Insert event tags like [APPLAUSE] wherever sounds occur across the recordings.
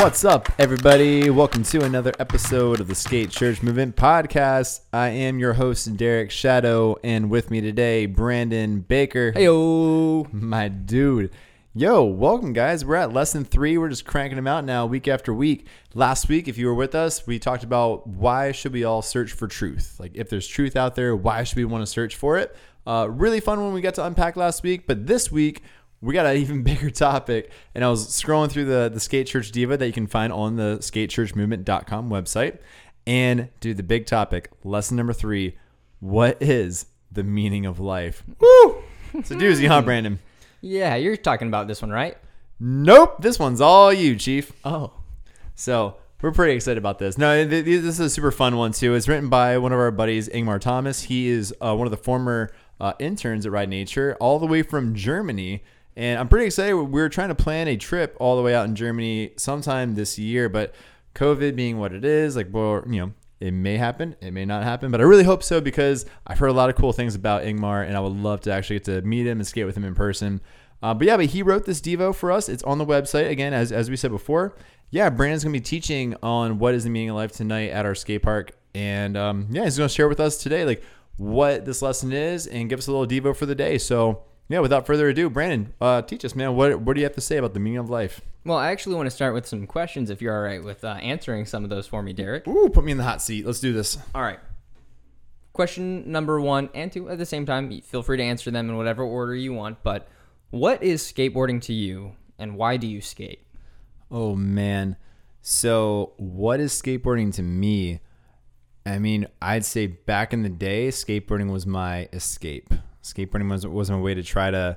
What's up, everybody? Welcome to another episode of the Skate Church Movement Podcast. I am your host, Derek Shadow, and with me today, Brandon Baker. Heyo. My dude. Yo, welcome, guys. We're at lesson three. We're just cranking them out now, week after week. Last week, if you were with us, we talked about why should we all search for truth? Like, if there's truth out there, why should we want to search for it? Uh, really fun when we got to unpack last week, but this week, we got an even [LAUGHS] bigger topic. And I was scrolling through the, the Skate Church Devo that you can find on the skatechurchmovement.com website. And, dude, the big topic, lesson number three what is the meaning of life? Woo! It's a doozy, huh, Brandon? Yeah, you're talking about this one, right? Nope, this one's all you, Chief. Oh. So we're pretty excited about this. No, th- th- this is a super fun one too. It's written by one of our buddies, Ingmar Thomas. He is uh, one of the former uh, interns at Ride Nature, all the way from Germany. And I'm pretty excited. We're trying to plan a trip all the way out in Germany sometime this year, but COVID being what it is, like, well, you know, it may happen, it may not happen, but I really hope so because I've heard a lot of cool things about Ingmar, and I would love to actually get to meet him and skate with him in person. Uh, but yeah, but he wrote this Devo for us. It's on the website again, as as we said before. Yeah, Brandon's gonna be teaching on what is the meaning of life tonight at our skate park, and um, yeah, he's gonna share with us today like what this lesson is and give us a little Devo for the day. So yeah, without further ado, Brandon, uh, teach us, man. What what do you have to say about the meaning of life? Well, I actually want to start with some questions if you're all right with uh, answering some of those for me, Derek. Ooh, put me in the hot seat. Let's do this. All right. Question number one and two at the same time. Feel free to answer them in whatever order you want. But what is skateboarding to you and why do you skate? Oh man. So, what is skateboarding to me? I mean, I'd say back in the day, skateboarding was my escape. Skateboarding was was my way to try to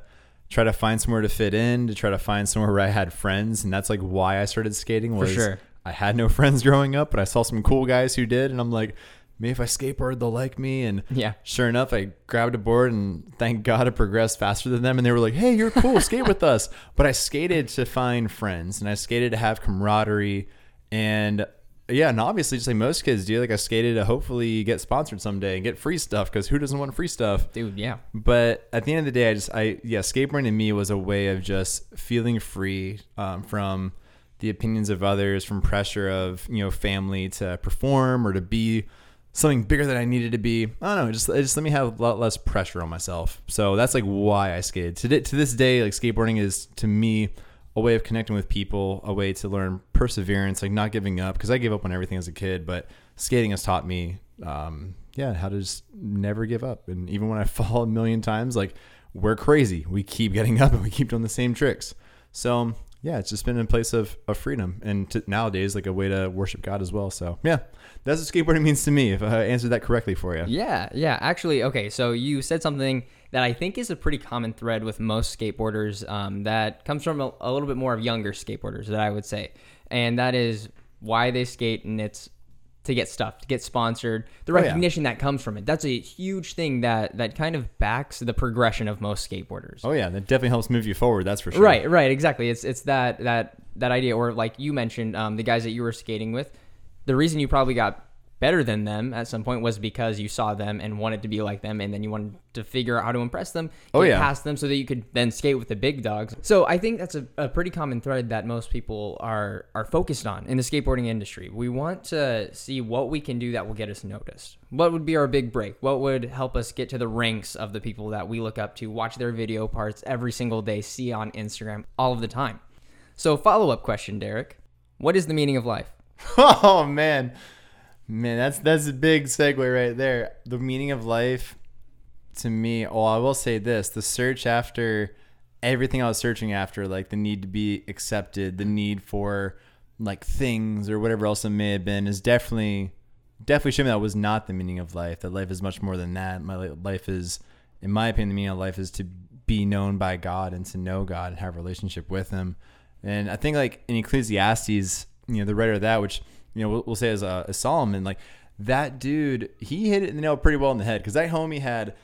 try to find somewhere to fit in, to try to find somewhere where I had friends, and that's like why I started skating. Was sure. I had no [LAUGHS] friends growing up, but I saw some cool guys who did, and I'm like, maybe if I skateboard, they'll like me. And Yeah. sure enough, I grabbed a board and thank God I progressed faster than them. And they were like, hey, you're cool, [LAUGHS] skate with us. But I skated to find friends and I skated to have camaraderie. And yeah, and obviously, just like most kids do, like I skated to hopefully get sponsored someday and get free stuff because who doesn't want free stuff? Dude, yeah. But at the end of the day, I just, I, yeah, skateboarding to me was a way of just feeling free um, from the opinions of others, from pressure of, you know, family to perform or to be something bigger than I needed to be. I don't know, just, it just let me have a lot less pressure on myself. So that's like why I skated. To, to this day, like skateboarding is to me a way of connecting with people, a way to learn perseverance, like not giving up. Because I gave up on everything as a kid, but skating has taught me, um, yeah, how to just never give up. And even when I [LAUGHS] fall a million times, like we're crazy, we keep getting up and we keep doing the same tricks. So yeah, it's just been a place of, of freedom and to, nowadays like a way to worship God as well. So yeah, that's what skateboarding means to me. If I answered that correctly for you. Yeah, yeah. Actually, okay. So you said something that I think is a pretty common thread with most skateboarders. Um, that comes from a, a little bit more of younger skateboarders that I would say, and that is why they skate, and it's to get stuff, to get sponsored, the Oh, yeah. recognition that comes from it. That's a huge thing that that kind of backs the progression of most skateboarders. Oh yeah, that definitely helps move you forward. That's for sure. Right, right, exactly. It's it's that that that idea, or like you mentioned, um, the guys that you were skating with. The reason you probably got better than them at some point was because you saw them and wanted to be like them, and then you wanted to figure out how to impress them, oh, get Oh, yeah. past them, so that you could then skate with the big dogs. So I think that's a, a pretty common thread that most people are are focused on in the skateboarding industry. We want to see what we can do that will get us noticed. What would be our big break? What would help us get to the ranks of the people that we look up to, watch their video parts every single day, see on Instagram all of the time? So, follow up question, Derek. What is the meaning of life? [LAUGHS] Oh man, man, that's that's a big segue right there. The meaning of life, to me. Oh, I will say this: the search after everything I was searching after, like the need to be accepted, the need for like things or whatever else it may have been, is definitely definitely showing me that was not the meaning of life. That life is much more than that. My life is, in my opinion, the meaning of life is to be known by God and to know God and have a relationship with Him. And I think like in Ecclesiastes, you know, the writer of that, which you know we'll, we'll say as a, a Solomon, like that dude, he hit it in the nail pretty well in the head because that homie had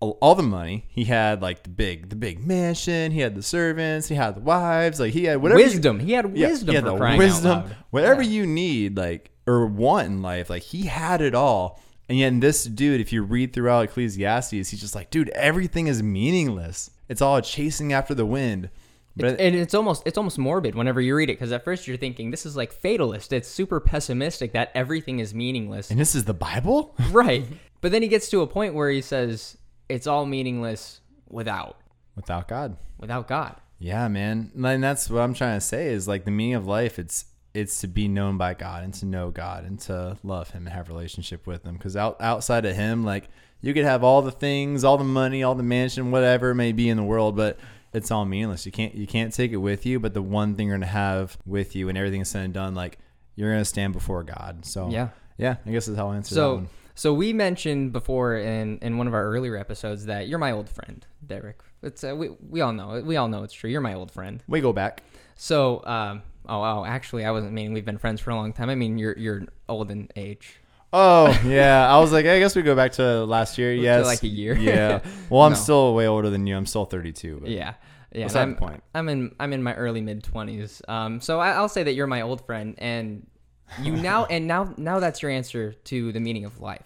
all the money. He had like the big, the big mansion. He had the servants. He had the wives. Like he had whatever. you- wisdom. he had yeah, wisdom he had the wisdom, whatever Yeah. you need, like or want in life. Like he had it all. And yet, this dude, if you read throughout Ecclesiastes, he's just like, dude, everything is meaningless. It's all chasing after the wind. But and it's almost it's almost morbid whenever you read it because at first you're thinking this is like fatalist. It's super pessimistic that everything is meaningless. and this is the Bible. [LAUGHS] right. But then he gets to a point where he says it's all meaningless without Without God. without God. Yeah, man. And that's what I'm trying to say is like the meaning of life. It's it's to be known by God and to know God and to love Him and have a relationship with Him. Because out outside of Him, like you could have all the things, all the money, all the mansion, whatever it may be in the world, but it's all meaningless. You can't you can't take it with you. But the one thing you're gonna have with you, everything is said and done, like you're gonna stand before God. So Yeah. yeah. I guess that's how I answer that So one. so we mentioned before in in one of our earlier episodes that you're my old friend, Derek. It's uh, we we all know it. We all know it's true. You're my old friend. We go back. So um oh oh actually I wasn't meaning we've been friends for a long time. I mean you're you're old in age. Oh yeah, I was like, I guess we go back to last year. [LAUGHS] Yes, like a year. [LAUGHS] Yeah. [LAUGHS] Well, I'm No. still way older than you. I'm still 32. But Yeah. Yeah, Beside I'm, point. I'm in I'm in my early mid twenties. Um, so I, I'll say that you're my old friend, and you now and now now that's your answer to the meaning of life.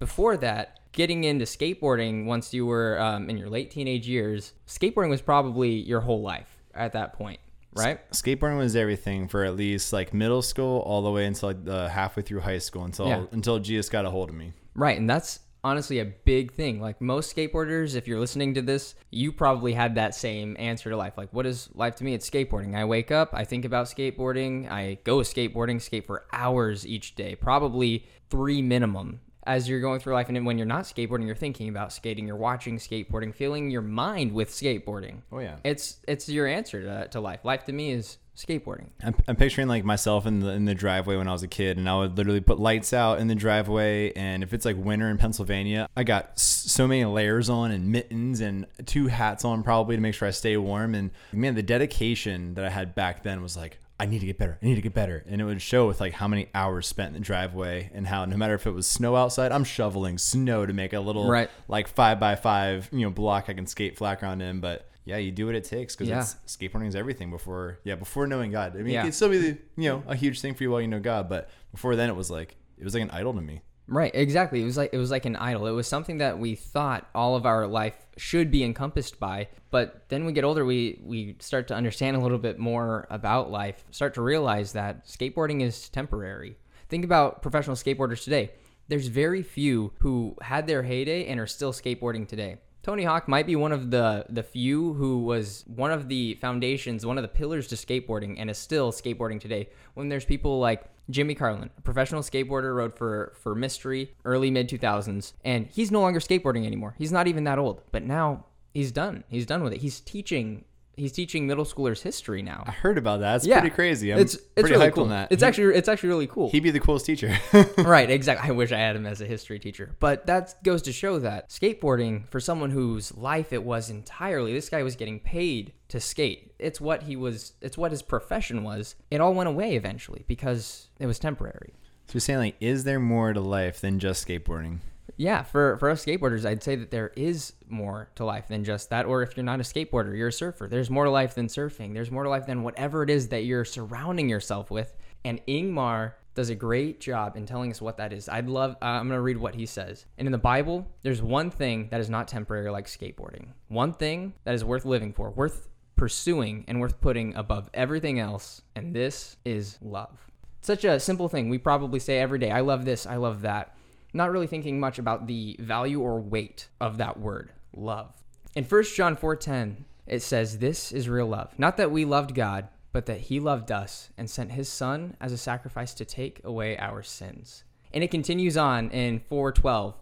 Before that, getting into skateboarding once you were um, in your late teenage years, skateboarding was probably your whole life at that point, right? skateboarding was everything for at least like middle school all the way until like the halfway through high school until Yeah. until Jesus got a hold of me. Right, and that's honestly a big thing. Like most skateboarders, if you're listening to this, you probably had that same answer to life. Like, what is life to me? It's skateboarding. I wake up, I think about skateboarding, I go skateboarding, skate for hours each day, probably three minimum. As you're going through life, and when you're not skateboarding, you're thinking about skating, you're watching skateboarding, filling your mind with skateboarding. Oh yeah. It's it's your answer to, to life. Life to me is skateboarding. I'm, I'm picturing like myself in the in the driveway when I was a kid, and I would literally put lights out in the driveway. And if it's like winter in Pennsylvania, I got so many layers on and mittens and two hats on probably to make sure I stay warm. And man, the dedication that I had back then was like, I need to get better. I need to get better. And it would show with like how many hours spent in the driveway and how no matter if it was snow outside, I'm shoveling snow to make a little Right. like five by five you know block I can skate flat ground in. But yeah, you do what it takes because Yeah. skateboarding is everything before yeah before knowing God. I mean, Yeah. it can still be the, you know a huge thing for you while you know God, but before then it was like it was like an idol to me. Right, exactly. It was like it was like an idol. It was something that we thought all of our life should be encompassed by. But then we get older, we we start to understand a little bit more about life. Start to realize that skateboarding is temporary. Think about professional skateboarders today. There's very few who had their heyday and are still skateboarding today. Tony Hawk might be one of the the few who was one of the foundations, one of the pillars to skateboarding, and is still skateboarding today. When there's people like Jimmy Carlin, a professional skateboarder, rode for for Mystery early mid 2000s, and he's no longer skateboarding anymore. He's not even that old, but now he's done. He's done with it. He's teaching. He's teaching middle schoolers history now. I heard about that. It's yeah, pretty crazy. I'm it's it's pretty really hyped cool. on that. It's actually it's actually really cool. he'd be the coolest teacher. [LAUGHS] [LAUGHS] right, exactly. I wish I had him as a history teacher. But that goes to show that skateboarding, for someone whose life it was entirely, this guy was getting paid to skate. It's what he was, it's what his profession was. It all went away eventually because it was temporary. so you're saying like, is there more to life than just skateboarding? Yeah, for, for us skateboarders, I'd say that there is more to life than just that. Or if you're not a skateboarder, you're a surfer. There's more to life than surfing. There's more to life than whatever it is that you're surrounding yourself with. And Ingmar does a great job in telling us what that is. I'd love, uh, I'm to read what he says. And in the Bible, there's one thing that is not temporary like skateboarding, one thing that is worth living for, worth pursuing, and worth putting above everything else. And this is love. Such a simple thing. We probably say every day, I love this, I love that not really thinking much about the value or weight of that word, love. In 1 John 4:10, it says, "This is real love, not that we loved God, but that he loved us and sent his son as a sacrifice to take away our sins." And it continues on in 4:12,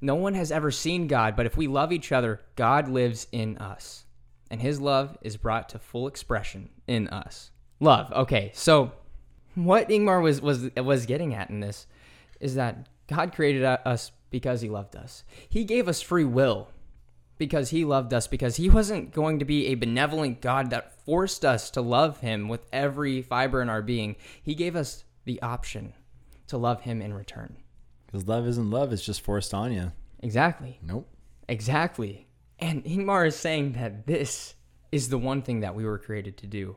"No one has ever seen God, but if we love each other, God lives in us, and his love is brought to full expression in us." Love. Okay, so what Ingmar was was was getting at in this is that God created us because he loved us. He gave us free will because he loved us because he wasn't going to be a benevolent God that forced us to love him with every fiber in our being. He gave us the option to love him in return. Because love isn't love; it's just forced on you. Exactly. Nope. Exactly. And Ingmar is saying that this is the one thing that we were created to do.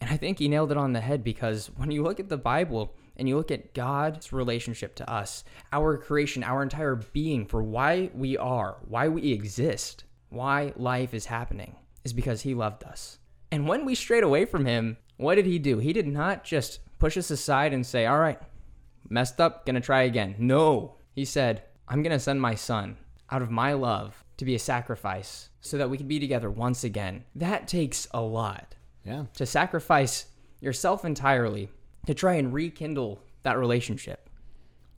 And I think he nailed it on the head because when you look at the Bible and you look at God's relationship to us, our creation, our entire being for why we are, why we exist, why life is happening, is because he loved us. And when we strayed away from him, what did he do? He did not just push us aside and say, All right, messed up, gonna try again. No. He said, I'm gonna send my son out of my love to be a sacrifice so that we can be together once again. That takes a lot Yeah. to sacrifice yourself entirely to try and rekindle that relationship.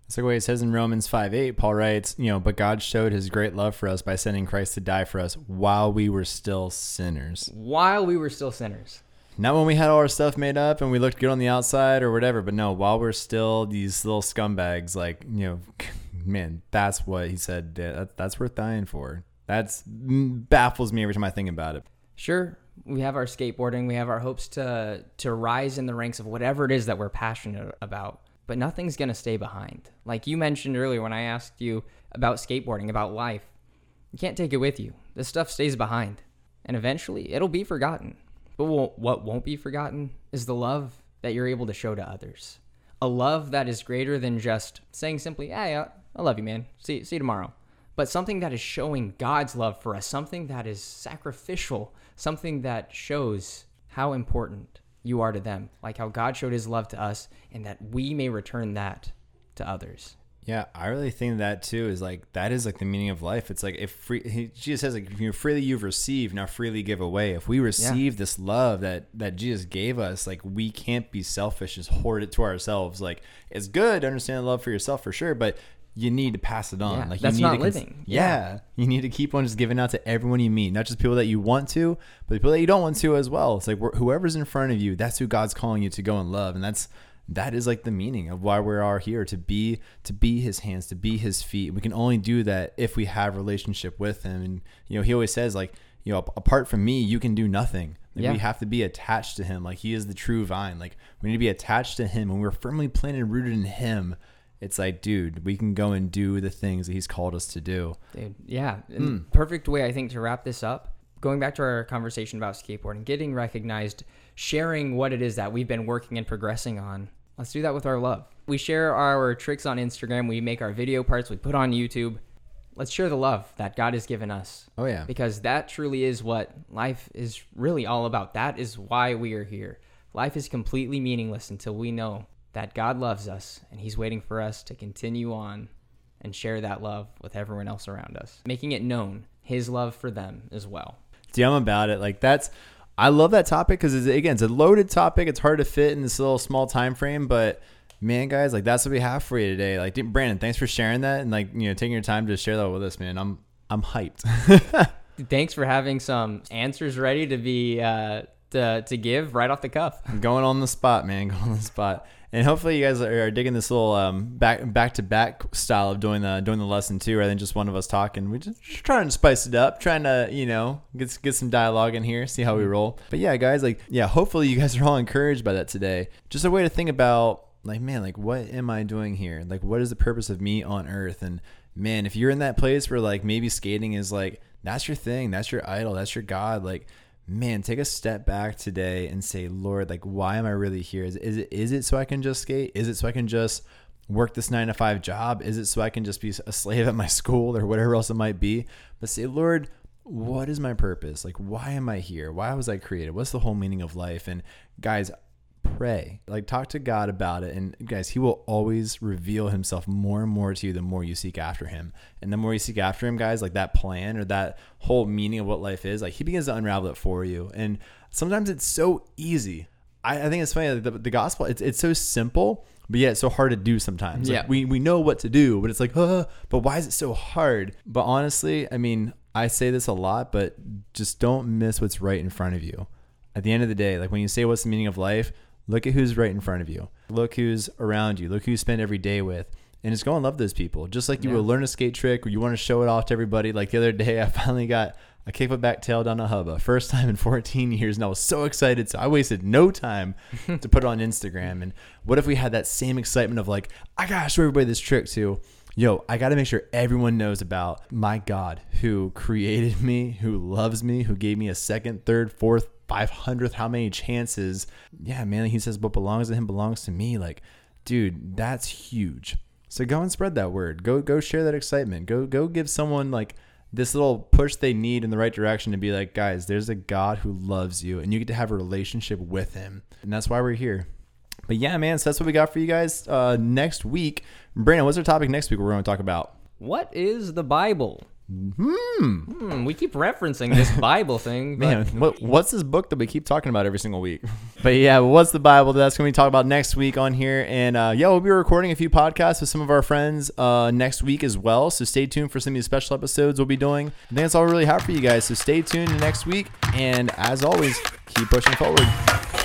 It's like the way it says in Romans 5 8, Paul writes, you know, but God showed his great love for us by sending Christ to die for us while we were still sinners. While we were still sinners. Not when we had all our stuff made up and we looked good on the outside or whatever, but no, while we're still these little scumbags, like, you know, [LAUGHS] man, that's what he said. That's worth dying for. That's baffles me every time I think about it. Sure, we have our skateboarding, we have our hopes to to rise in the ranks of whatever it is that we're passionate about, but nothing's going to stay behind. Like you mentioned earlier when I asked you about skateboarding, about life. You can't take it with you. This stuff stays behind, and eventually it'll be forgotten. But what won't be forgotten is the love that you're able to show to others. A love that is greater than just saying simply, "Hey, I, I love you, man. See see you tomorrow." But something that is showing God's love for us, something that is sacrificial, something that shows how important you are to them, like how God showed his love to us, and that we may return that to others. Yeah, I really think that too is like that is like the meaning of life. It's like if free, he, Jesus says like if you freely you've received, now freely give away. If we receive this love that that Jesus gave us, like we can't be selfish, just hoard it to ourselves. Like it's good to understand love for yourself for sure, but you need to pass it on. Yeah, like that's you need not to cons- living. Yeah, you need to keep on just giving out to everyone you meet, not just people that you want to, but people that you don't want to as well. It's like wh- whoever's in front of you, that's who God's calling you to go and love, and that's that is like the meaning of why we are here to be to be His hands, to be His feet. We can only do that if we have relationship with Him, and you know He always says like you know apart from me, you can do nothing. Like Yeah. We have to be attached to Him, like He is the true vine. Like we need to be attached to Him, when we're firmly planted and rooted in Him it's like, dude, we can go and do the things that he's called us to do. Dude, yeah. and hmm. Perfect way, I think, to wrap this up. Going back to our conversation about skateboarding, getting recognized, sharing what it is that we've been working and progressing on. Let's do that with our love. We share our tricks on Instagram. We make our video parts. We put on YouTube. Let's share the love that God has given us. Oh yeah. Because that truly is what life is really all about. That is why we are here. Life is completely meaningless until we know that God loves us and He's waiting for us to continue on and share that love with everyone else around us, making it known His love for them as well. Dude, I'm about it. Like that's I love that topic because it's, again, it's a loaded topic. It's hard to fit in this little small time frame, but man, guys, like that's what we have for you today. Like Brandon, thanks for sharing that and like you know taking your time to share that with us, man. I'm I'm hyped. [LAUGHS] Thanks for having some answers ready to be uh, to to give right off the cuff. I'm going on the spot, man. Going on the spot. And hopefully you guys are, digging this little um, back back to back style of doing the doing the lesson too, rather than just one of us talking. We just, just trying to spice it up, trying to you know get get some dialogue in here, see how we roll. But yeah, guys, like yeah, hopefully you guys are all encouraged by that today. Just a way to think about like man, like what am I doing here? Like what is the purpose of me on earth? And man, if you're in that place where like maybe skating is like that's your thing, that's your idol, that's your god, like man, take a step back today and say, Lord, like, why am I really here? Is, is it is it so I can just skate? Is it so I can just work this nine to five job? Is it so I can just be a slave at my school or whatever else it might be? But say, Lord, what is my purpose? Like, why am I here? Why was I created? What's the whole meaning of life? And guys, pray. Like talk to god about it. And guys he will always reveal himself more and more to you the more you seek after him. And the more you seek after him guys like that plan or that whole meaning of what life is like he begins to unravel it for you. And sometimes it's so easy. I, I think it's funny like the, the gospel it's, it's so simple but yet it's so hard to do sometimes. Like, Yeah. we, we know what to do but it's like uh, but why is it so hard? But honestly i mean i say this a lot but just don't miss what's right in front of you. At the end of the day, like when you say what's the meaning of life, look at who's right in front of you. Look who's around you. Look who you spend every day with. And just go and love those people. Just like you Yeah. will learn a skate trick or you want to show it off to everybody. Like the other day, [LAUGHS] I finally got a kickflip back tail down a hubba. First time in 14 years. And I was so excited. So I wasted no time [LAUGHS] to put it on Instagram. And what if we had that same excitement of like, I got to show everybody this trick too yo, I got to make sure everyone knows about my God who created me, who loves me, who gave me a second, third, fourth, five hundredth, how many chances. Yeah, man, he says what belongs to him belongs to me. Like, dude, that's huge. So go and spread that word. Go go share that excitement. Go go give someone like this little push they need in the right direction to be like, guys, there's a God who loves you, and you get to have a relationship with Him, and that's why we're here. But yeah, man, so that's what we got for you guys uh, next week. Brandon, what's our topic next week? We're going to talk about. What is the Bible? Hmm. we keep referencing this [LAUGHS] Bible thing. But Man, what, what's this book that we keep talking about every single week? [LAUGHS] But yeah, what's the Bible? That's going to be talked about next week on here. And uh, yeah, we'll be recording a few podcasts with some of our friends uh, next week as well. So stay tuned for some of these special episodes we'll be doing. I think that's all we really have for you guys. So stay tuned next week. And as always, keep pushing forward.